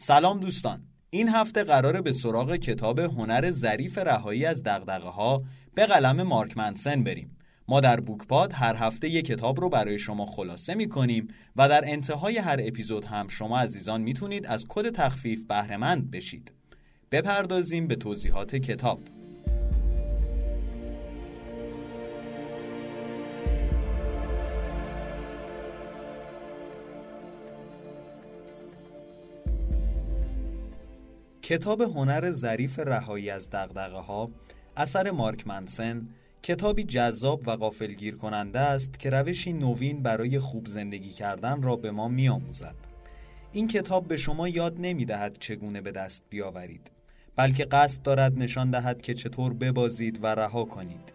سلام دوستان. این هفته قراره به سراغ کتاب هنر ظریف رهایی از دغدغه ها به قلم مارک منسن بریم. ما در بوکپاد هر هفته یک کتاب رو برای شما خلاصه می کنیم و در انتهای هر اپیزود هم شما عزیزان می‌تونید از کد تخفیف بهرهمند بشید. بپردازیم به توضیحات کتاب. کتاب هنر ظریف رهایی از دغدغه ها اثر مارک منسن کتابی جذاب و غافلگیر کننده است که روشی نوین برای خوب زندگی کردن را به ما میآموزد. این کتاب به شما یاد نمی دهد چگونه به دست بیاورید بلکه قصد دارد نشان دهد که چطور ببازید و رها کنید.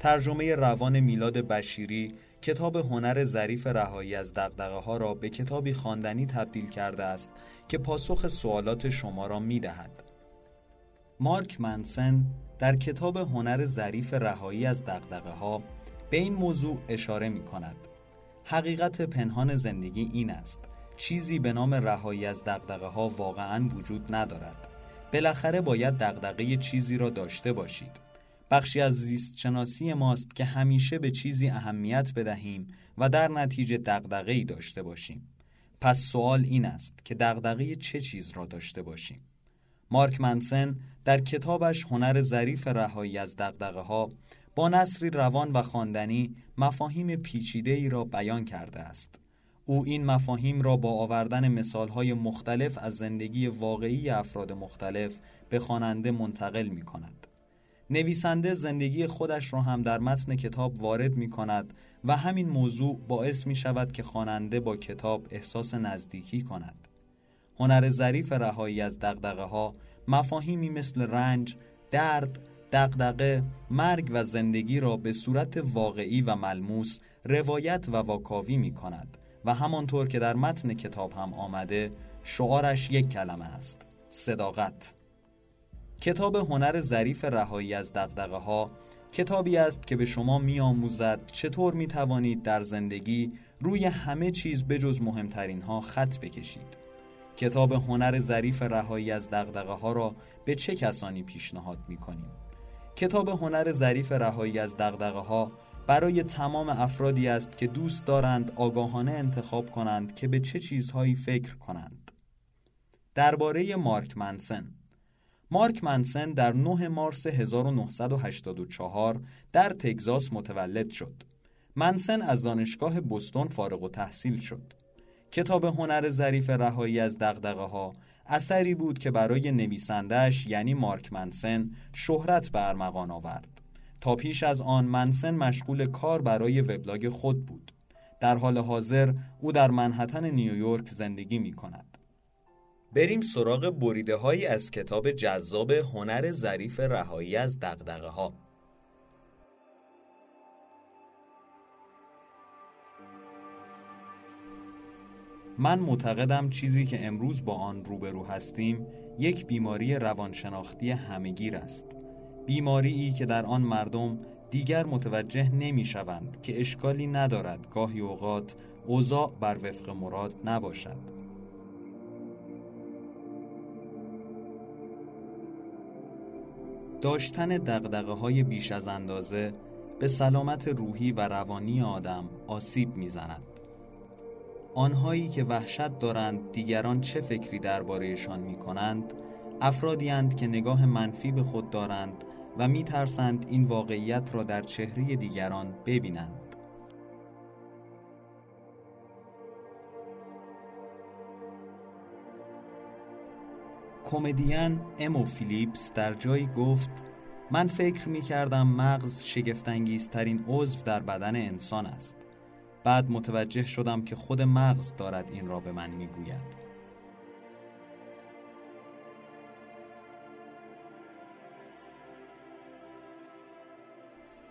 ترجمه روان میلاد بشیری کتاب هنر ظریف رهایی از دغدغه ها را به کتابی خواندنی تبدیل کرده است که پاسخ سوالات شما را می دهد. مارک منسن در کتاب هنر ظریف رهایی از دغدغه ها به این موضوع اشاره می کند. حقیقت پنهان زندگی این است چیزی به نام رهایی از دغدغه ها واقعا وجود ندارد. بالاخره باید دغدغه چیزی را داشته باشید. بخشی از زیست شناسی ماست که همیشه به چیزی اهمیت بدهیم و در نتیجه دغدغه‌ای داشته باشیم. پس سوال این است که دغدغه چه چیز را داشته باشیم. مارک منسن در کتابش هنر ظریف رهایی از دغدغه ها با نصری روان و خواندنی مفاهیم پیچیده ای را بیان کرده است. او این مفاهیم را با آوردن مثالهای مختلف از زندگی واقعی افراد مختلف به خواننده منتقل می کند. نویسنده زندگی خودش را هم در متن کتاب وارد می کند و همین موضوع باعث می شود که خواننده با کتاب احساس نزدیکی کند. هنر ظریف رهایی از دغدغه ها مفاهیمی مثل رنج، درد، دغدغه، مرگ و زندگی را به صورت واقعی و ملموس روایت و واکاوی می کند و همانطور که در متن کتاب هم آمده شعارش یک کلمه است صداقت کتاب هنر ظریف رهایی از دغدغه ها کتابی است که به شما میآموزد چطور می توانید در زندگی روی همه چیز بجز مهمترین ها خط بکشید. کتاب هنر ظریف رهایی از دغدغه ها را به چه کسانی پیشنهاد می کنیم؟ کتاب هنر ظریف رهایی از دغدغه ها برای تمام افرادی است که دوست دارند آگاهانه انتخاب کنند که به چه چیزهایی فکر کنند. درباره مارک منسن مارک منسن در 9 مارس 1984 در تگزاس متولد شد. منسن از دانشگاه بوستون فارغ و تحصیل شد. کتاب هنر ظریف رهایی از دغدغه ها اثری بود که برای نویسندهش یعنی مارک منسن شهرت به ارمغان آورد. تا پیش از آن منسن مشغول کار برای وبلاگ خود بود. در حال حاضر او در منحتن نیویورک زندگی می کند. بریم سراغ بریده هایی از کتاب جذاب هنر ظریف رهایی از دغدغه ها من معتقدم چیزی که امروز با آن روبرو هستیم یک بیماری روانشناختی همگیر است. بیماری ای که در آن مردم دیگر متوجه نمی شوند که اشکالی ندارد گاهی اوقات اوضاع بر وفق مراد نباشد. داشتن دقدقه های بیش از اندازه به سلامت روحی و روانی آدم آسیب می‌زند. آنهایی که وحشت دارند دیگران چه فکری دربارهشان می کنند افرادی که نگاه منفی به خود دارند و می ترسند این واقعیت را در چهره دیگران ببینند. کمدین امو فیلیپس در جایی گفت من فکر می کردم مغز شگفتانگیزترین عضو در بدن انسان است. بعد متوجه شدم که خود مغز دارد این را به من می گوید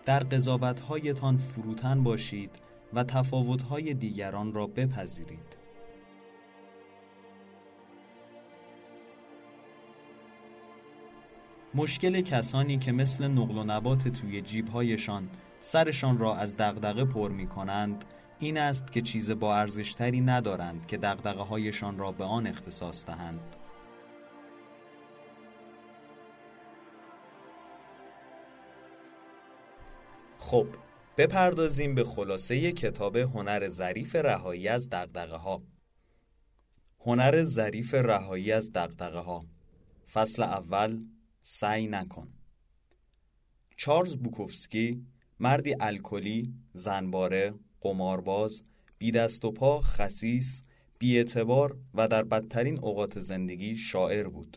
در قضاوتهایتان فروتن باشید و تفاوتهای دیگران را بپذیرید. مشکل کسانی که مثل نقل و نبات توی جیبهایشان سرشان را از دغدغه پر می کنند این است که چیز با ارزشتری ندارند که دقدقه هایشان را به آن اختصاص دهند. خب بپردازیم به خلاصه کتاب هنر ظریف رهایی از دقدقه ها هنر ظریف رهایی از دقدقه ها فصل اول سعی نکن چارلز بوکوفسکی مردی الکلی، زنباره، قمارباز، بی دست و پا، خسیس، بیاعتبار و در بدترین اوقات زندگی شاعر بود.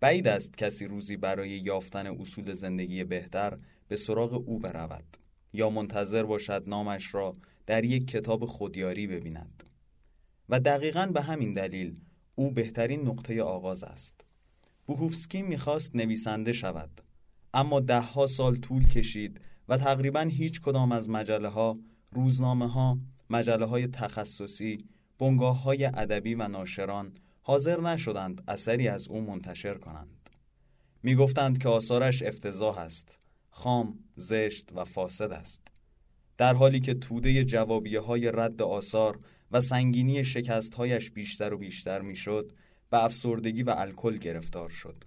بعید است کسی روزی برای یافتن اصول زندگی بهتر به سراغ او برود یا منتظر باشد نامش را در یک کتاب خودیاری ببیند. و دقیقا به همین دلیل او بهترین نقطه آغاز است. بوکوفسکی می‌خواست نویسنده شود اما دهها سال طول کشید و تقریبا هیچ کدام از مجله ها، روزنامه ها، مجله های تخصصی، بنگاه های ادبی و ناشران حاضر نشدند اثری از او منتشر کنند. می گفتند که آثارش افتضاح است، خام، زشت و فاسد است. در حالی که توده جوابیه های رد آثار و سنگینی شکستهایش بیشتر و بیشتر می‌شد، به افسردگی و الکل گرفتار شد.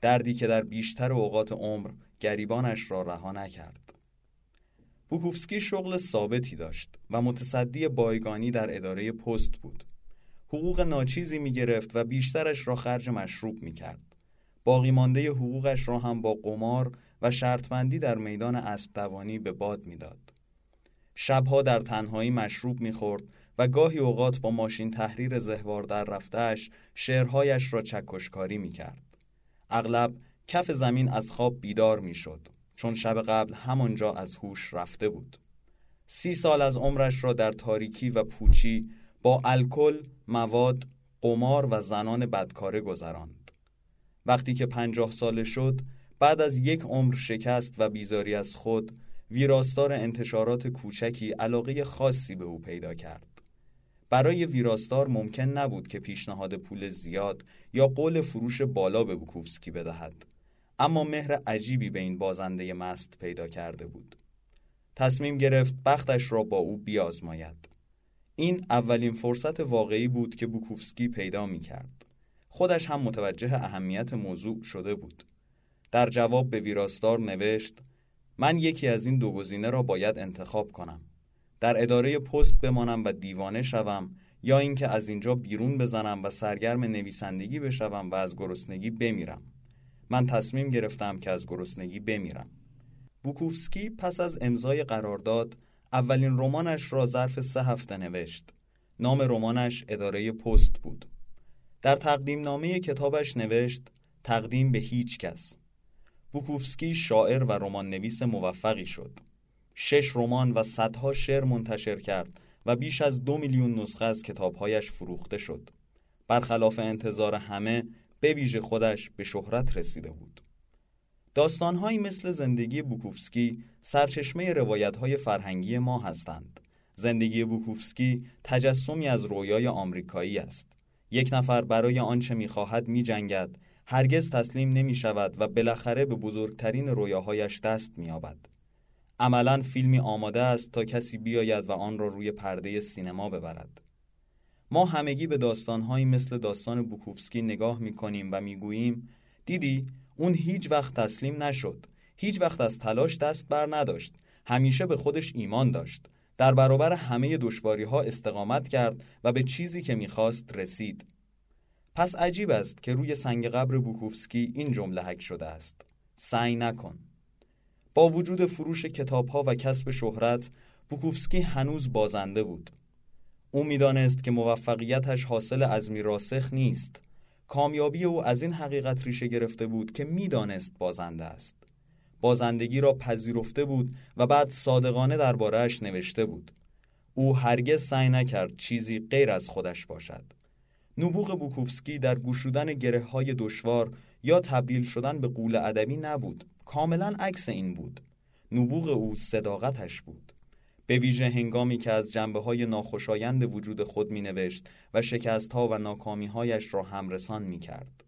دردی که در بیشتر اوقات عمر گریبانش را رها نکرد. بوکوفسکی شغل ثابتی داشت و متصدی بایگانی در اداره پست بود. حقوق ناچیزی می گرفت و بیشترش را خرج مشروب می کرد. باقی مانده حقوقش را هم با قمار و شرطبندی در میدان اسب دوانی به باد می‌داد. شبها در تنهایی مشروب می‌خورد گاهی اوقات با ماشین تحریر زهوار در رفتهش شعرهایش را چکشکاری می‌کرد. اغلب کف زمین از خواب بیدار می‌شد چون شب قبل همانجا از هوش رفته بود. سی سال از عمرش را در تاریکی و پوچی با الکل، مواد، قمار و زنان بدکاره گذراند. وقتی که پنجاه ساله شد، بعد از یک عمر شکست و بیزاری از خود، ویراستار انتشارات کوچکی علاقه خاصی به او پیدا کرد. برای ویراستار ممکن نبود که پیشنهاد پول زیاد یا قول فروش بالا به بوکوفسکی بدهد. اما مهر عجیبی به این بازنده مست پیدا کرده بود. تصمیم گرفت بختش را با او بیازماید. این اولین فرصت واقعی بود که بوکوفسکی پیدا می کرد. خودش هم متوجه اهمیت موضوع شده بود. در جواب به ویراستار نوشت من یکی از این دو گزینه را باید انتخاب کنم. در اداره پست بمانم و دیوانه شوم یا اینکه از اینجا بیرون بزنم و سرگرم نویسندگی بشوم و از گرسنگی بمیرم. من تصمیم گرفتم که از گرسنگی بمیرم. بوکوفسکی پس از امضای قرارداد اولین رمانش را ظرف سه هفته نوشت. نام رمانش اداره پست بود. در تقدیم نامه کتابش نوشت تقدیم به هیچ کس. بوکوفسکی شاعر و رمان نویس موفقی شد. شش رمان و صدها شعر منتشر کرد و بیش از دو میلیون نسخه از کتابهایش فروخته شد. برخلاف انتظار همه به ویژه خودش به شهرت رسیده بود. داستانهایی مثل زندگی بوکوفسکی سرچشمه روایتهای فرهنگی ما هستند. زندگی بوکوفسکی تجسمی از رویای آمریکایی است. یک نفر برای آنچه می‌خواهد میجنگد، هرگز تسلیم نمی شود و بالاخره به بزرگترین رویاهایش دست مییابد. عملا فیلمی آماده است تا کسی بیاید و آن را روی پرده سینما ببرد. ما همگی به داستانهایی مثل داستان بوکوفسکی نگاه می‌کنیم و می‌گوییم دیدی اون هیچ وقت تسلیم نشد. هیچ وقت از تلاش دست بر نداشت. همیشه به خودش ایمان داشت. در برابر همه دشواری ها استقامت کرد و به چیزی که می‌خواست رسید. پس عجیب است که روی سنگ قبر بوکوفسکی این جمله حک شده است. سعی نکن. با وجود فروش کتاب ها و کسب شهرت بوکوفسکی هنوز بازنده بود. او می‌دانست که موفقیتش حاصل از میراسخ نیست. کامیابی او از این حقیقت ریشه گرفته بود که می‌دانست بازنده است. بازندگی را پذیرفته بود و بعد صادقانه دربارهش نوشته بود. او هرگز سعی نکرد چیزی غیر از خودش باشد. نبوغ بوکوفسکی در گشودن گره های دشوار یا تبدیل شدن به قول ادبی نبود. کاملا عکس این بود نبوغ او صداقتش بود به ویژه هنگامی که از جنبه های ناخوشایند وجود خود می نوشت و شکست ها و ناکامی هایش را همرسان می کرد.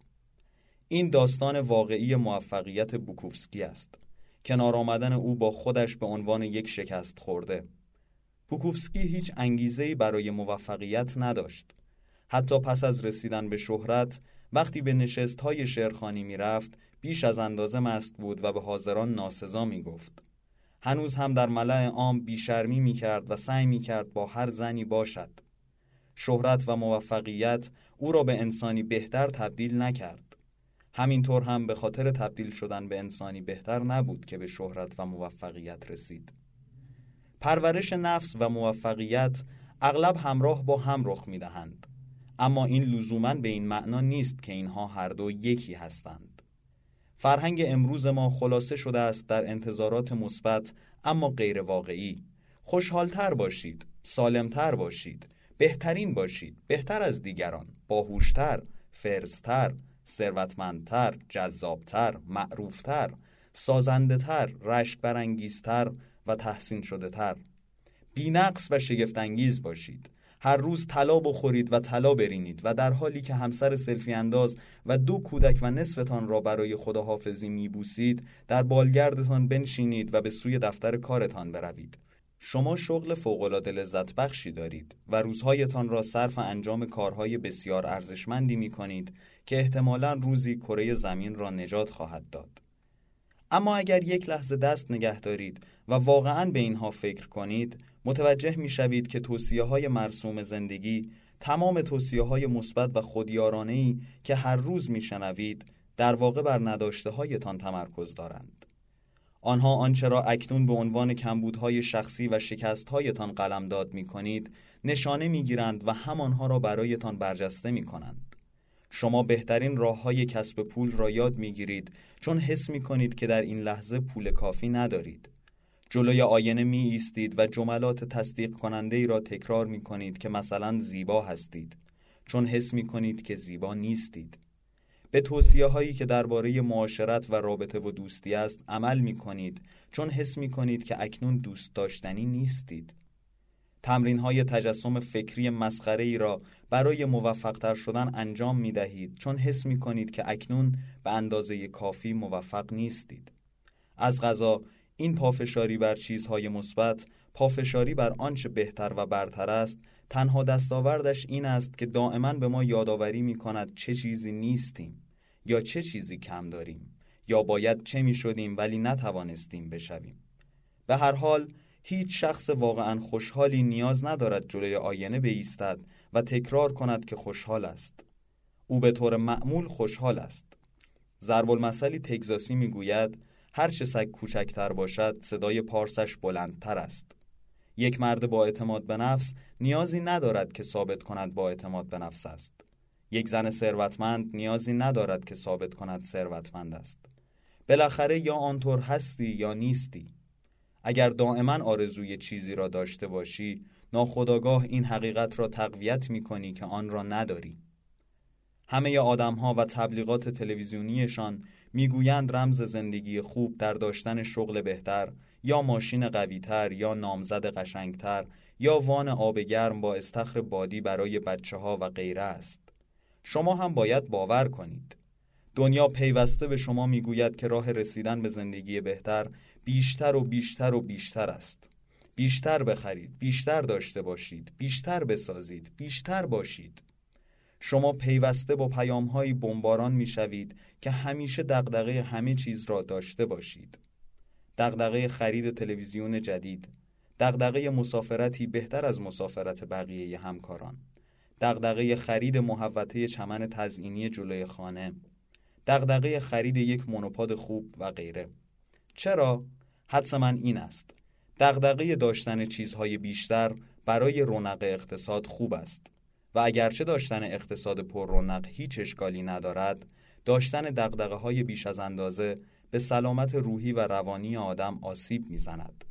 این داستان واقعی موفقیت بوکوفسکی است. کنار آمدن او با خودش به عنوان یک شکست خورده. بوکوفسکی هیچ انگیزه‌ای برای موفقیت نداشت. حتی پس از رسیدن به شهرت وقتی به نشست های شعرخانی می رفت بیش از اندازه مست بود و به حاضران ناسزا می گفت. هنوز هم در ملع عام بیشرمی می کرد و سعی می کرد با هر زنی باشد شهرت و موفقیت او را به انسانی بهتر تبدیل نکرد همینطور هم به خاطر تبدیل شدن به انسانی بهتر نبود که به شهرت و موفقیت رسید پرورش نفس و موفقیت اغلب همراه با هم رخ می دهند. اما این لزوما به این معنا نیست که اینها هر دو یکی هستند. فرهنگ امروز ما خلاصه شده است در انتظارات مثبت اما غیر واقعی. خوشحالتر باشید، سالمتر باشید، بهترین باشید، بهتر از دیگران، باهوشتر، فرزتر، ثروتمندتر، جذابتر، معروفتر، سازندهتر، رشک برانگیزتر و تحسین شده تر. بینقص و شگفتانگیز باشید. هر روز طلا بخورید و طلا برینید و در حالی که همسر سلفی انداز و دو کودک و نصفتان را برای خداحافظی میبوسید در بالگردتان بنشینید و به سوی دفتر کارتان بروید شما شغل فوقالعاده لذت بخشی دارید و روزهایتان را صرف انجام کارهای بسیار ارزشمندی می کنید که احتمالا روزی کره زمین را نجات خواهد داد. اما اگر یک لحظه دست نگه دارید و واقعا به اینها فکر کنید متوجه می شوید که توصیه های مرسوم زندگی تمام توصیه های مثبت و خودیارانه ای که هر روز می شنوید در واقع بر نداشته هایتان تمرکز دارند. آنها آنچه را اکنون به عنوان کمبودهای شخصی و شکستهایتان قلمداد می کنید نشانه می گیرند و همانها را برایتان برجسته می کنند. شما بهترین راه های کسب پول را یاد می گیرید چون حس می کنید که در این لحظه پول کافی ندارید. جلوی آینه می ایستید و جملات تصدیق کننده ای را تکرار می کنید که مثلا زیبا هستید چون حس می کنید که زیبا نیستید. به توصیه هایی که درباره معاشرت و رابطه و دوستی است عمل می کنید چون حس می کنید که اکنون دوست داشتنی نیستید. تمرین های تجسم فکری مسخره ای را برای موفقتر شدن انجام می دهید چون حس می کنید که اکنون به اندازه کافی موفق نیستید. از غذا این پافشاری بر چیزهای مثبت پافشاری بر آنچه بهتر و برتر است تنها دستاوردش این است که دائما به ما یادآوری می کند چه چیزی نیستیم یا چه چیزی کم داریم یا باید چه می شدیم ولی نتوانستیم بشویم. به هر حال هیچ شخص واقعا خوشحالی نیاز ندارد جلوی آینه بایستد و تکرار کند که خوشحال است. او به طور معمول خوشحال است. ضرب المثلی تگزاسی می‌گوید هر چه سگ کوچکتر باشد صدای پارسش بلندتر است. یک مرد با اعتماد به نفس نیازی ندارد که ثابت کند با اعتماد به نفس است. یک زن ثروتمند نیازی ندارد که ثابت کند ثروتمند است. بالاخره یا آنطور هستی یا نیستی. اگر دائما آرزوی چیزی را داشته باشی ناخداگاه این حقیقت را تقویت می کنی که آن را نداری. همه آدم ها و تبلیغات تلویزیونیشان می‌گویند رمز زندگی خوب در داشتن شغل بهتر یا ماشین قویتر یا نامزد قشنگتر یا وان آب گرم با استخر بادی برای بچه ها و غیره است. شما هم باید باور کنید. دنیا پیوسته به شما می‌گوید که راه رسیدن به زندگی بهتر بیشتر و بیشتر و بیشتر است. بیشتر بخرید بیشتر داشته باشید بیشتر بسازید بیشتر باشید. شما پیوسته با پیامهایی بمباران می‌شوید که همیشه دغدغه همه چیز را داشته باشید. دغدغه خرید تلویزیون جدید دغدغه مسافرتی بهتر از مسافرت بقیه همکاران دغدغه خرید محوطه چمن تزئینی جلوی خانه دغدغه خرید یک مونوپاد خوب و غیره. چرا؟ حدس من این است. دغدغه داشتن چیزهای بیشتر برای رونق اقتصاد خوب است. و اگرچه داشتن اقتصاد پر رونق هیچ اشکالی ندارد داشتن دقدقه های بیش از اندازه به سلامت روحی و روانی آدم آسیب می‌زند.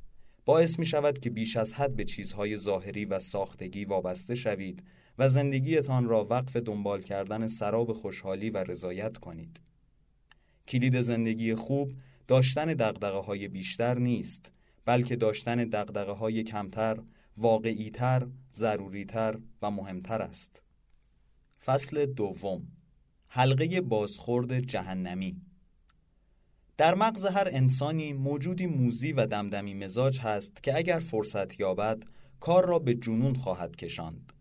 باعث می شود که بیش از حد به چیزهای ظاهری و ساختگی وابسته شوید و زندگیتان را وقف دنبال کردن سراب خوشحالی و رضایت کنید. کلید زندگی خوب داشتن دقدقه های بیشتر نیست بلکه داشتن دقدقه های کمتر واقعیتر، ضروریتر و مهمتر است. فصل دوم حلقه بازخورد جهنمی در مغز هر انسانی موجودی موزی و دمدمی مزاج هست که اگر فرصت یابد کار را به جنون خواهد کشاند.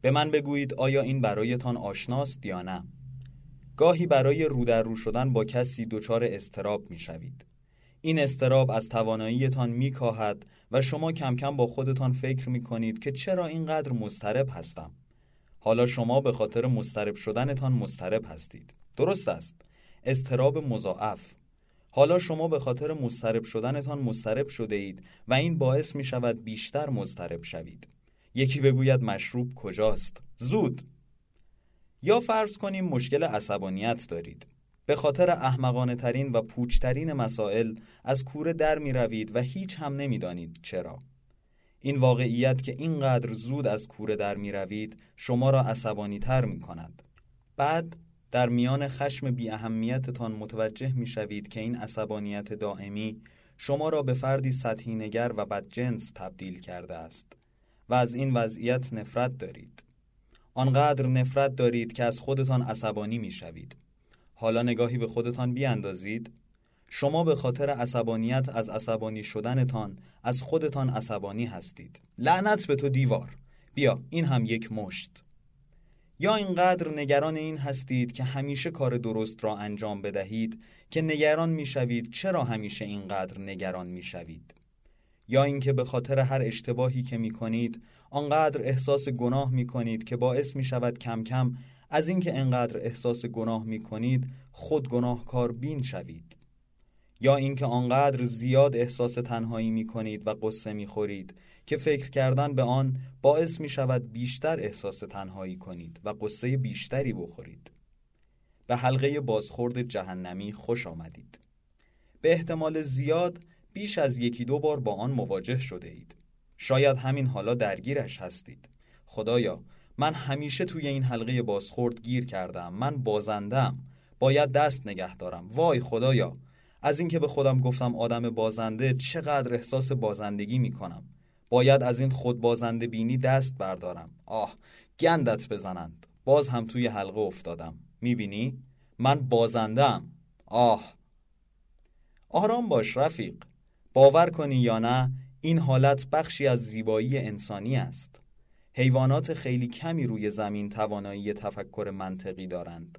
به من بگویید آیا این برایتان آشناست یا نه؟ گاهی برای رو رو شدن با کسی دچار استراب می شوید. این استراب از تواناییتان میکاهد و شما کم کم با خودتان فکر می کنید که چرا اینقدر مضطرب هستم. حالا شما به خاطر مضطرب شدنتان مضطرب هستید. درست است. استراب مضاعف. حالا شما به خاطر مضطرب شدنتان مضطرب شده اید و این باعث می شود بیشتر مضطرب شوید. یکی بگوید مشروب کجاست؟ زود. یا فرض کنیم مشکل عصبانیت دارید. به خاطر احمقانه ترین و پوچترین مسائل از کوره در می روید و هیچ هم نمی دانید چرا. این واقعیت که اینقدر زود از کوره در می روید شما را عصبانی تر می کند بعد در میان خشم بی اهمیتتان متوجه می شوید که این عصبانیت دائمی شما را به فردی سطحی نگر و بدجنس تبدیل کرده است و از این وضعیت نفرت دارید. آنقدر نفرت دارید که از خودتان عصبانی می شوید حالا نگاهی به خودتان بیاندازید. شما به خاطر عصبانیت از عصبانی شدنتان از خودتان عصبانی هستید. لعنت به تو دیوار. بیا این هم یک مشت. یا اینقدر نگران این هستید که همیشه کار درست را انجام بدهید که نگران می‌شوید چرا همیشه اینقدر نگران می‌شوید. یا اینکه به خاطر هر اشتباهی که می کنید آنقدر احساس گناه می کنید که باعث می شود کم کم از اینکه انقدر احساس گناه می کنید خود گناهکار بین شوید. یا اینکه آنقدر زیاد احساس تنهایی می کنید و قصه می خورید که فکر کردن به آن باعث می شود بیشتر احساس تنهایی کنید و قصه بیشتری بخورید. به حلقه بازخورد جهنمی خوش آمدید. به احتمال زیاد بیش از یکی دو بار با آن مواجه شده اید. شاید همین حالا درگیرش هستید. خدایا من همیشه توی این حلقه بازخورد گیر کردم. من بازندم باید دست نگه دارم. وای خدایا. از اینکه به خودم گفتم آدم بازنده چقدر احساس بازندگی می‌کنم. باید از این خود بازنده بینی دست بردارم. آه گندت بزنند. باز هم توی حلقه افتادم. می‌بینی؟ من بازندم آه. آرام باش رفیق. باور کنی یا نه این حالت بخشی از زیبایی انسانی است. حیوانات خیلی کمی روی زمین توانایی تفکر منطقی دارند.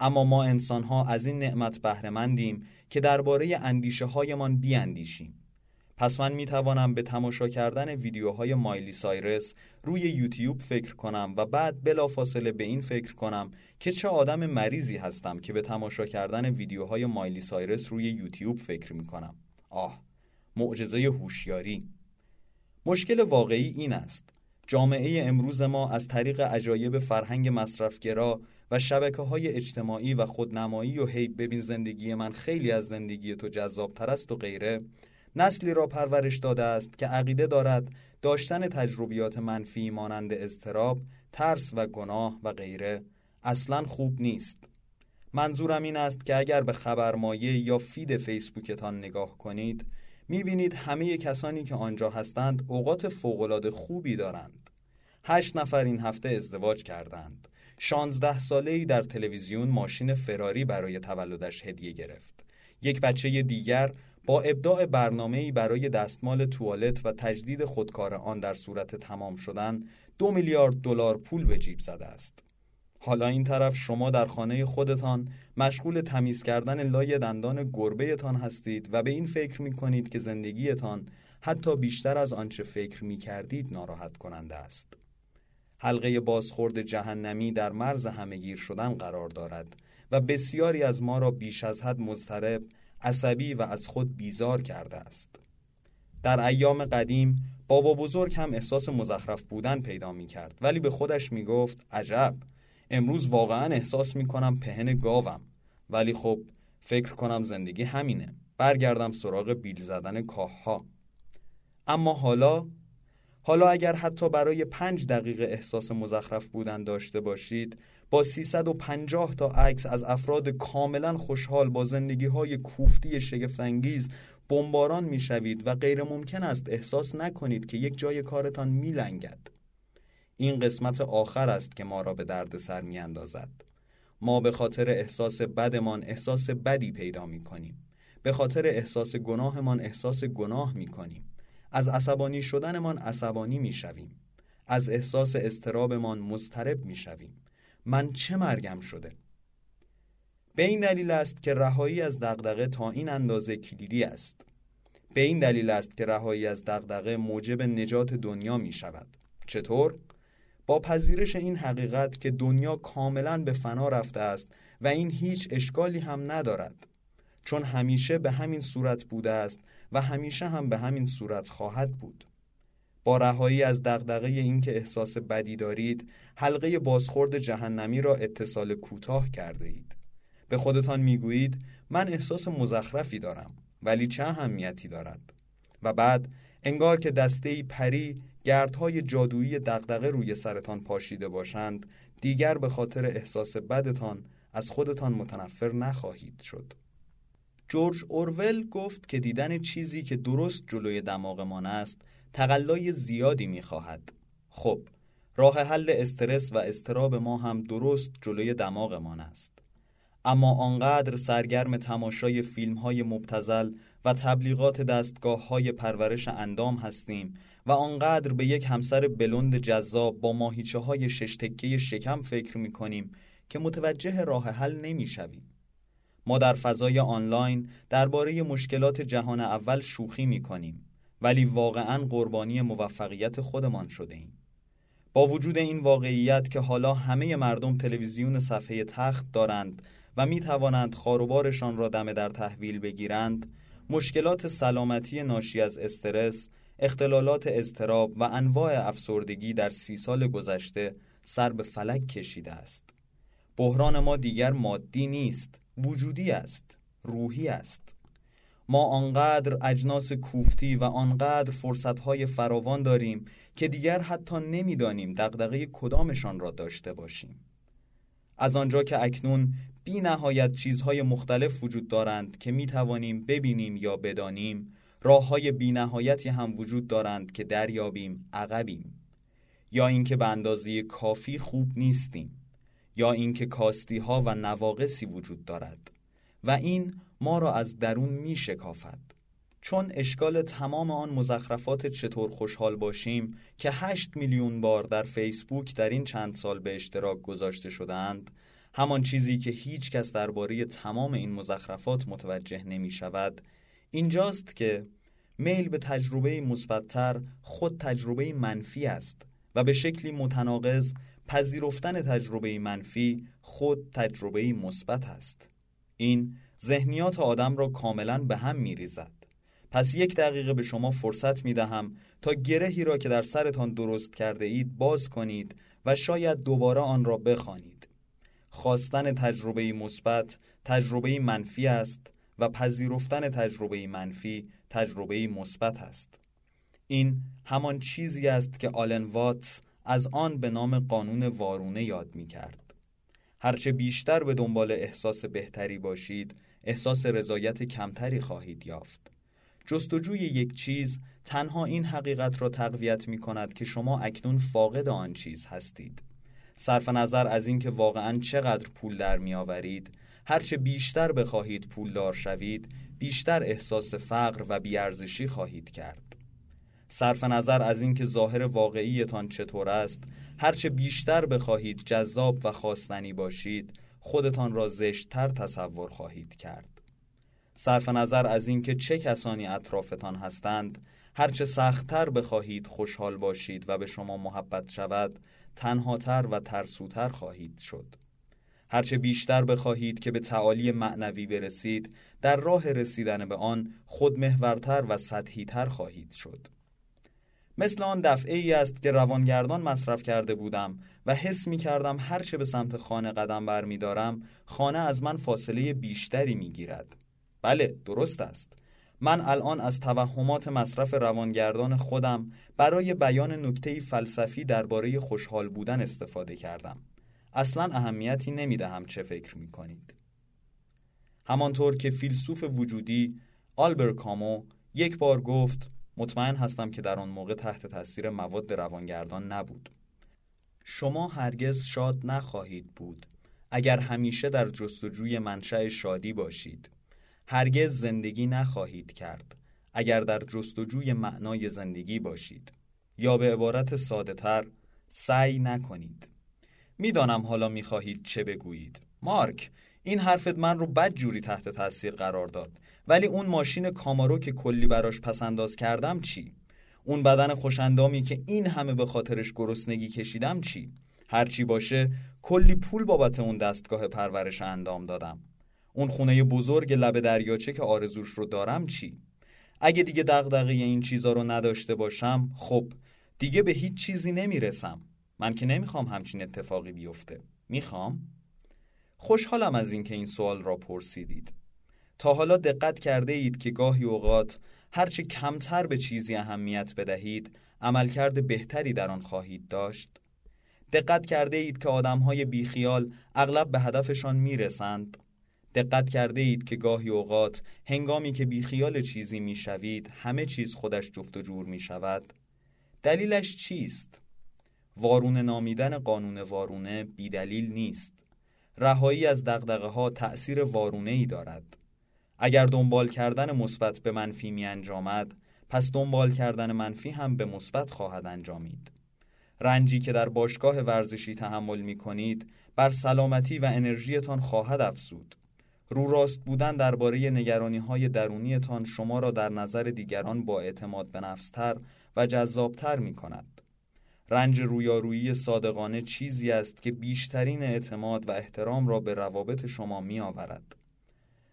اما ما انسانها از این نعمت بهرهمندیم که درباره اندیشه هایمان بیاندیشیم. پس من می توانم به تماشا کردن ویدیوهای مایلی سایرس روی یوتیوب فکر کنم و بعد بلافاصله به این فکر کنم که چه آدم مریضی هستم که به تماشا کردن ویدیوهای مایلی سایرس روی یوتیوب فکر می کنم آه معجزه هوشیاری. مشکل واقعی این است جامعه امروز ما از طریق عجایب فرهنگ مصرفگرا و شبکه های اجتماعی و خودنمایی و هی ببین زندگی من خیلی از زندگی تو جذاب است و غیره نسلی را پرورش داده است که عقیده دارد داشتن تجربیات منفی مانند اضطراب، ترس و گناه و غیره اصلا خوب نیست. منظورم این است که اگر به خبرمایه یا فید فیسبوکتان نگاه کنید می‌بینید همه کسانی که آنجا هستند اوقات فوقالعاده خوبی دارند. هشت نفر این هفته ازدواج کردند. شانزده ساله در تلویزیون ماشین فراری برای تولدش هدیه گرفت. یک بچه دیگر با ابداع برنامه‌ای برای دستمال توالت و تجدید خودکار آن در صورت تمام شدن دو میلیارد دلار پول به جیب زده است. حالا این طرف شما در خانه خودتان مشغول تمیز کردن لای دندان گربهتان هستید و به این فکر می کنید که زندگیتان حتی بیشتر از آنچه فکر می کردید ناراحت کننده است. حلقه بازخورد جهنمی در مرز همهگیر شدن قرار دارد و بسیاری از ما را بیش از حد مضطرب عصبی و از خود بیزار کرده است. در ایام قدیم بابا بزرگ هم احساس مزخرف بودن پیدا می کرد ولی به خودش می گفت عجب! امروز واقعا احساس می کنم پهن گاوم ولی خب فکر کنم زندگی همینه. برگردم سراغ بیل زدن کاه ها اما حالا حالا اگر حتی برای پنج دقیقه احساس مزخرف بودن داشته باشید با 350 تا عکس از افراد کاملا خوشحال با زندگی های کوفتی شگفتانگیز بمباران می‌شوید و غیر ممکن است احساس نکنید که یک جای کارتان میلنگد این قسمت آخر است که ما را به درد سر می اندازد. ما به خاطر احساس بدمان احساس بدی پیدا می کنیم. به خاطر احساس گناهمان احساس گناه می کنیم. از عصبانی شدنمان عصبانی می شویم. از احساس استرابمان مضطرب می شویم. من چه مرگم شده؟ به این دلیل است که رهایی از دغدغه تا این اندازه کلیدی است به این دلیل است که رهایی از دغدغه موجب نجات دنیا می شود چطور با پذیرش این حقیقت که دنیا کاملا به فنا رفته است و این هیچ اشکالی هم ندارد چون همیشه به همین صورت بوده است و همیشه هم به همین صورت خواهد بود. با رهایی از دغدغه اینکه احساس بدی دارید حلقه بازخورد جهنمی را اتصال کوتاه کرده اید. به خودتان می‌گویید من احساس مزخرفی دارم ولی چه اهمیتی دارد؟ و بعد انگار که دسته پری گردهای جادویی دغدغه روی سرتان پاشیده باشند دیگر به خاطر احساس بدتان از خودتان متنفر نخواهید شد. جورج اورول گفت که دیدن چیزی که درست جلوی دماغمان است تقلای زیادی می‌خواهد خب راه حل استرس و استراب ما هم درست جلوی دماغمان است اما آنقدر سرگرم تماشای فیلم های مبتزل و تبلیغات دستگاه های پرورش اندام هستیم و آنقدر به یک همسر بلند جذاب با ماهیچه های ششتکه شکم فکر می کنیم که متوجه راه حل نمی شویم. ما در فضای آنلاین درباره مشکلات جهان اول شوخی می کنیم ولی واقعا قربانی موفقیت خودمان شده ایم. با وجود این واقعیت که حالا همه مردم تلویزیون صفحه تخت دارند و می توانند خاروبارشان را دم در تحویل بگیرند مشکلات سلامتی ناشی از استرس اختلالات اضطراب و انواع افسردگی در سی سال گذشته سر به فلک کشیده است بحران ما دیگر مادی نیست وجودی است روحی است. ما آنقدر اجناس کوفتی و آنقدر فرصتهای فراوان داریم که دیگر حتی نمی‌دانیم دغدغه کدامشان را داشته باشیم. از آنجا که اکنون بی نهایت چیزهای مختلف وجود دارند که می توانیم ببینیم یا بدانیم راه های بی نهایتی هم وجود دارند که دریابیم عقبیم. یا اینکه به اندازه کافی خوب نیستیم. یا اینکه کاستی ها و نواقصی وجود دارد و این ما را از درون می شکافد چون اشکال تمام آن مزخرفات چطور خوشحال باشیم که هشت میلیون بار در فیسبوک در این چند سال به اشتراک گذاشته شدهاند همان چیزی که هیچ کس درباره تمام این مزخرفات متوجه نمی شود اینجاست که میل به تجربه مثبتتر خود تجربه منفی است. و به شکلی متناقض پذیرفتن تجربه منفی خود تجربه مثبت است این ذهنیات آدم را کاملا به هم می ریزد پس یک دقیقه به شما فرصت می دهم تا گرهی را که در سرتان درست کرده اید باز کنید و شاید دوباره آن را بخوانید. خواستن تجربه مثبت تجربه منفی است و پذیرفتن تجربه منفی تجربه مثبت است. این همان چیزی است که آلن واتس از آن به نام قانون وارونه یاد می کرد. هرچه بیشتر به دنبال احساس بهتری باشید، احساس رضایت کمتری خواهید یافت. جستجوی یک چیز تنها این حقیقت را تقویت می کند که شما اکنون فاقد آن چیز هستید. صرف نظر از اینکه واقعا چقدر پول در می آورید، هرچه بیشتر بخواهید پولدار شوید، بیشتر احساس فقر و بیارزشی خواهید کرد. صرف نظر از اینکه ظاهر واقعیتان چطور است، هرچه بیشتر بخواهید جذاب و خواستنی باشید، خودتان را زشتتر تصور خواهید کرد. صرف نظر از اینکه چه کسانی اطرافتان هستند هرچه سختتر بخواهید خوشحال باشید و به شما محبت شود تنهاتر و ترسوتر خواهید شد هرچه بیشتر بخواهید که به تعالی معنوی برسید در راه رسیدن به آن خودمهورتر و سطحیتر خواهید شد مثل آن دفعه ای است که روانگردان مصرف کرده بودم و حس می کردم هرچه به سمت خانه قدم بر می دارم خانه از من فاصله بیشتری می گیرد بله درست است. من الان از توهمات مصرف روانگردان خودم برای بیان نکته فلسفی درباره خوشحال بودن استفاده کردم. اصلا اهمیتی نمی‌دهم چه فکر می کنید همانطور که فیلسوف وجودی آلبر کامو یک بار گفت مطمئن هستم که در آن موقع تحت تاثیر مواد روانگردان نبود. شما هرگز شاد نخواهید بود. اگر همیشه در جستجوی منشأ شادی باشید هرگز زندگی نخواهید کرد. اگر در جستجوی معنای زندگی باشید. یا به عبارت ساده تر سعی نکنید. می‌دانم حالا می‌خواهید چه بگویید. مارک این حرفت من رو بد جوری تحت تاثیر قرار داد. ولی اون ماشین کامارو که کلی براش پسنداز کردم چی؟ اون بدن خوشندامی که این همه به خاطرش گرسنگی کشیدم چی؟ هرچی باشه کلی پول بابت اون دستگاه پرورش اندام دادم. اون خونه بزرگ لب دریاچه که آرزوش رو دارم چی؟ اگه دیگه دغدغه این چیزا رو نداشته باشم خب دیگه به هیچ چیزی نمی‌رسم. من که نمی‌خوام همچین اتفاقی بیفته. می‌خوام؟ خوشحالم از اینکه این سوال را پرسیدید. تا حالا دقت کرده اید که گاهی اوقات هرچه کمتر به چیزی اهمیت بدهید عملکرد بهتری در آن خواهید داشت. دقت کرده اید که آدمهای بیخیال اغلب به هدفشان می‌رسند. دقت کرده اید که گاهی اوقات هنگامی که بیخیال چیزی می‌شوید همه چیز خودش جفت و جور می شود دلیلش چیست؟ وارونه نامیدن قانون وارونه بیدلیل نیست. رهایی از دقدقه ها تأثیر وارونه ای دارد. اگر دنبال کردن مثبت به منفی می انجامد پس دنبال کردن منفی هم به مثبت خواهد انجامید رنجی که در باشگاه ورزشی تحمل می کنید بر سلامتی و انرژیتان خواهد افزود رو راست بودن درباره نگرانی های درونیتان شما را در نظر دیگران با اعتماد به نفستر و جذابتر می کند. رنج رویارویی صادقانه چیزی است که بیشترین اعتماد و احترام را به روابط شما می آورد.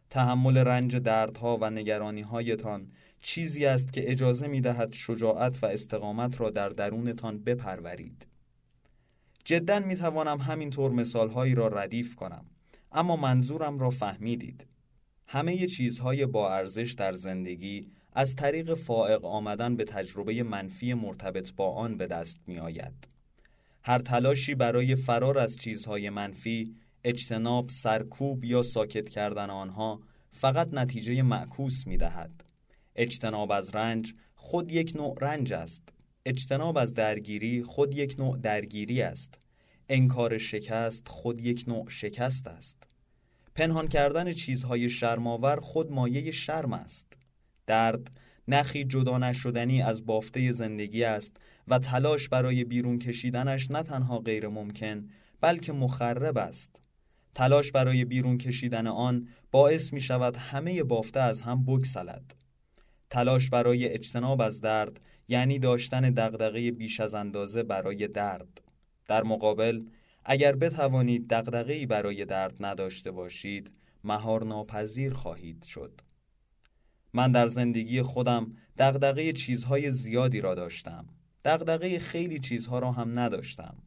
تحمل رنج دردها و نگرانی هایتان چیزی است که اجازه می دهد شجاعت و استقامت را در درونتان بپرورید. جدا می توانم همینطور مثال هایی را ردیف کنم. اما منظورم را فهمیدید همه چیزهای با ارزش در زندگی از طریق فائق آمدن به تجربه منفی مرتبط با آن به دست می آید. هر تلاشی برای فرار از چیزهای منفی، اجتناب، سرکوب یا ساکت کردن آنها فقط نتیجه معکوس می دهد. اجتناب از رنج خود یک نوع رنج است. اجتناب از درگیری خود یک نوع درگیری است. انکار شکست خود یک نوع شکست است پنهان کردن چیزهای شرماور خود مایه شرم است درد نخی جدا نشدنی از بافته زندگی است و تلاش برای بیرون کشیدنش نه تنها غیر ممکن بلکه مخرب است تلاش برای بیرون کشیدن آن باعث می شود همه بافته از هم بگسلد. تلاش برای اجتناب از درد یعنی داشتن دغدغه بیش از اندازه برای درد. در مقابل اگر بتوانید دغدغه‌ای برای درد نداشته باشید مهار ناپذیر خواهید شد. من در زندگی خودم دغدغه چیزهای زیادی را داشتم. دغدغه خیلی چیزها را هم نداشتم.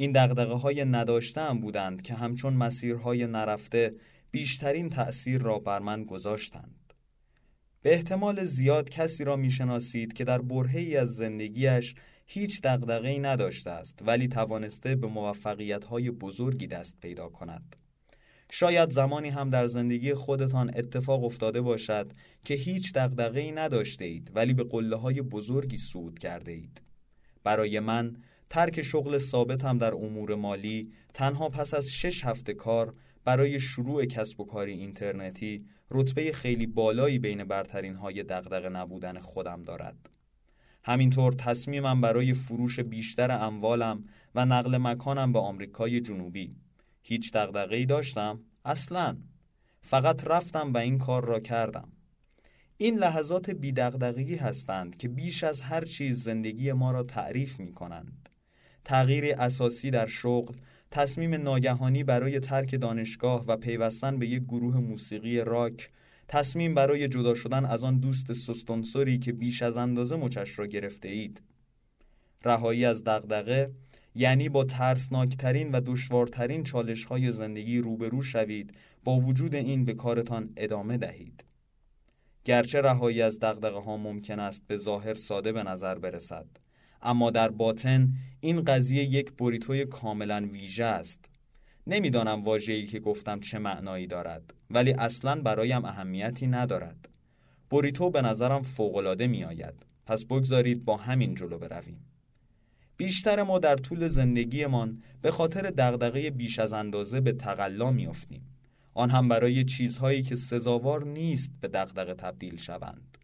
این دغدغه های نداشتم بودند که همچون مسیرهای نرفته بیشترین تأثیر را بر من گذاشتند به احتمال زیاد کسی را می‌شناسید که در برهی از زندگیش هیچ دغدغه‌ای نداشته است ولی توانسته به موفقیت‌های بزرگی دست پیدا کند. شاید زمانی هم در زندگی خودتان اتفاق افتاده باشد که هیچ دغدغه‌ای نداشته اید ولی به قله های بزرگی صعود کرده اید. برای من ترک شغل ثابتم در امور مالی تنها پس از شش هفته کار برای شروع کسب و کاری اینترنتی رتبه خیلی بالایی بین برترین های دغدغه نبودن خودم دارد. همینطور تصمیمم برای فروش بیشتر اموالم و نقل مکانم به آمریکای جنوبی هیچ ای داشتم؟ اصلا فقط رفتم و این کار را کردم این لحظات بیدقدقی هستند که بیش از هر چیز زندگی ما را تعریف می کنند تغییر اساسی در شغل تصمیم ناگهانی برای ترک دانشگاه و پیوستن به یک گروه موسیقی راک تصمیم برای جدا شدن از آن دوست سستانسوری که بیش از اندازه مچش را گرفته اید رهایی از دغدغه یعنی با ترسناکترین و دشوارترین چالش های زندگی روبرو شوید با وجود این به کارتان ادامه دهید. گرچه رهایی از دغدغه ها ممکن است به ظاهر ساده به نظر برسد اما در باطن این قضیه یک بریتوی کاملا ویژه است. نمی‌دانم واژه‌ای که گفتم چه معنایی دارد ولی اصلا برایم اهمیتی ندارد. بوریتو به نظرم فوقالعاده می آید پس بگذارید با همین جلو برویم. بیشتر ما در طول زندگیمان به خاطر دغدغه بیش از اندازه به تقلا میافتیم. آن هم برای چیزهایی که سزاوار نیست به دغدغه تبدیل شوند.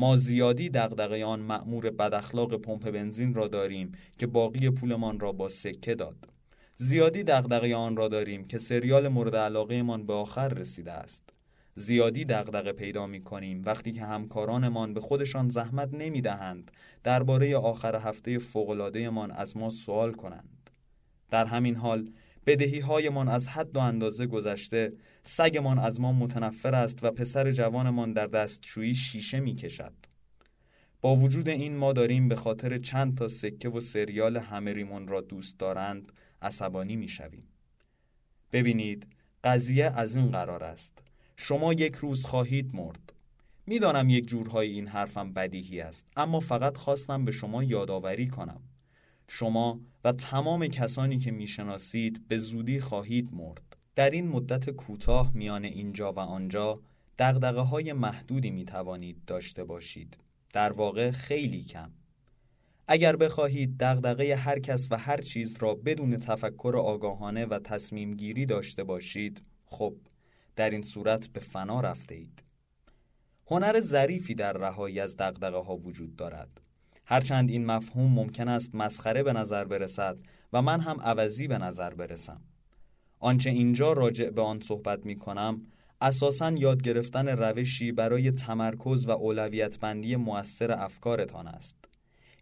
ما زیادی دغدغه آن مأمور بداخلاق پمپ بنزین را داریم که باقی پولمان را با سکه داد. زیادی دغدغه آن را داریم که سریال مورد علاقهمان به آخر رسیده است. زیادی دغدغه پیدا می کنیم وقتی که همکارانمان به خودشان زحمت نمی دهند درباره آخر هفته فوقلادهمان از ما سوال کنند. در همین حال بدهی هایمان از حد و اندازه گذشته سگمان از ما متنفر است و پسر جوانمان در دستشویی شیشه می کشد با وجود این ما داریم به خاطر چند تا سکه و سریال همه را دوست دارند عصبانی می شویم. ببینید قضیه از این قرار است. شما یک روز خواهید مرد. می‌دانم یک جورهای این حرفم بدیهی است اما فقط خواستم به شما یادآوری کنم. شما و تمام کسانی که می‌شناسید به زودی خواهید مرد. در این مدت کوتاه میان اینجا و آنجا دقدقه های محدودی می توانید داشته باشید. در واقع خیلی کم. اگر بخواهید دغدغه هر کس و هر چیز را بدون تفکر آگاهانه و تصمیم گیری داشته باشید خب در این صورت به فنا رفته اید هنر ظریفی در رهایی از دغدغه ها وجود دارد. هرچند این مفهوم ممکن است مسخره به نظر برسد و من هم عوضی به نظر برسم. آنچه اینجا راجع به آن صحبت می کنم اساساً یاد گرفتن روشی برای تمرکز و اولویت بندی مؤثر افکارتان است.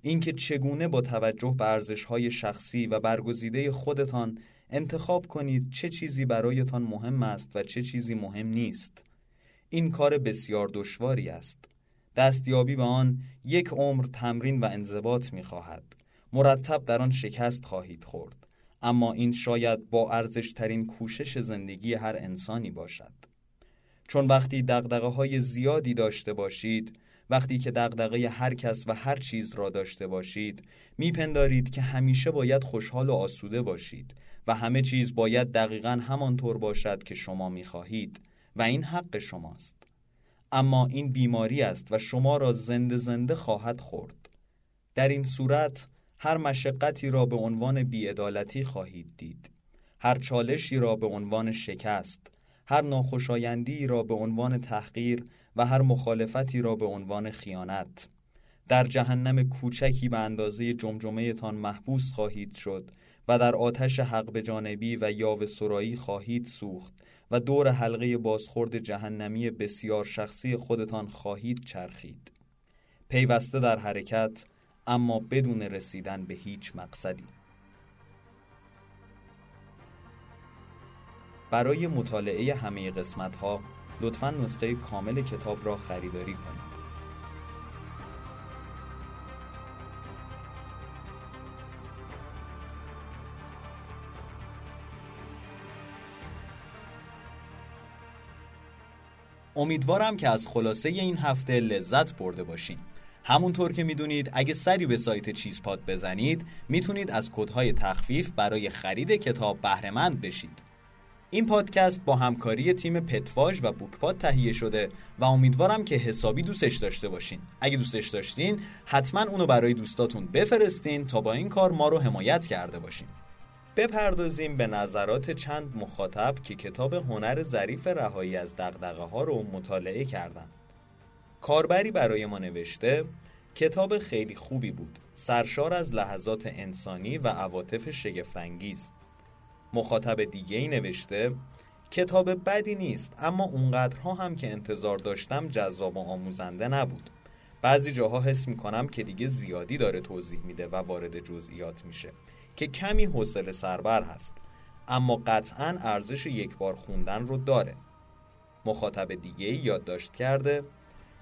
اینکه چگونه با توجه به ارزش‌های شخصی و برگزیده خودتان انتخاب کنید چه چیزی برایتان مهم است و چه چیزی مهم نیست. این کار بسیار دشواری است. دستیابی به آن یک عمر تمرین و انضباط می خواهد مرتب در آن شکست خواهید خورد. اما این شاید با ارزش ترین کوشش زندگی هر انسانی باشد. چون وقتی دقدقه های زیادی داشته باشید وقتی که دغدغه هر کس و هر چیز را داشته باشید میپندارید که همیشه باید خوشحال و آسوده باشید و همه چیز باید دقیقا همانطور باشد که شما می‌خواهید و این حق شماست. اما این بیماری است و شما را زنده زنده خواهد خورد. در این صورت هر مشقتی را به عنوان بیعدالتی خواهید دید. هر چالشی را به عنوان شکست هر ناخوشایندی را به عنوان تحقیر و هر مخالفتی را به عنوان خیانت. در جهنم کوچکی به اندازه جمجمه تان محبوس خواهید شد و در آتش حق به جانبی و یاو سرایی خواهید سوخت و دور حلقه بازخورد جهنمی بسیار شخصی خودتان خواهید چرخید. پیوسته در حرکت اما بدون رسیدن به هیچ مقصدی. برای مطالعه همه قسمت ها لطفا نسخه کامل کتاب را خریداری کنید. امیدوارم که از خلاصه این هفته لذت برده باشین. همونطور که می‌دونید اگه سری به سایت چیزپاد بزنید می‌تونید از کدهای تخفیف برای خرید کتاب بهرهمند بشید. این پادکست با همکاری تیم پتواژ و بوکپاد تهیه شده و امیدوارم که حسابی دوستش داشته باشین. اگه دوستش داشتین حتما اونو برای دوستاتون بفرستین تا با این کار ما رو حمایت کرده باشین. بپردازیم به نظرات چند مخاطب که کتاب هنر ظریف رهایی از دغدغه ها رو مطالعه کردن کاربری برای ما نوشته کتاب خیلی خوبی بود سرشار از لحظات انسانی و عواطف شگفتانگیز. مخاطب دیگه ای نوشته کتاب بدی نیست اما اونقدرها هم که انتظار داشتم جذاب و آموزنده نبود. بعضی جاها حس می‌کنم که دیگه زیادی داره توضیح میده و وارد جزئیات میشه. که کمی حوصله سربر هست اما قطعا ارزش یک بار خوندن رو داره. مخاطب دیگه یادداشت کرده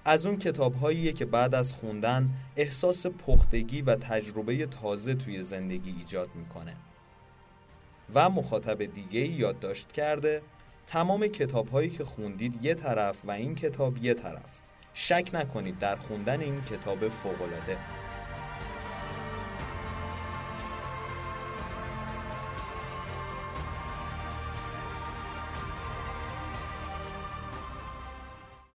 از اون کتاب که بعد از خوندن احساس پختگی و تجربه تازه توی زندگی ایجاد می‌کنه. و مخاطب دیگه یادداشت کرده تمام کتاب هایی که خوندید یه طرف و این کتاب یه طرف. شک نکنید در خوندن این کتاب فوقالعاده.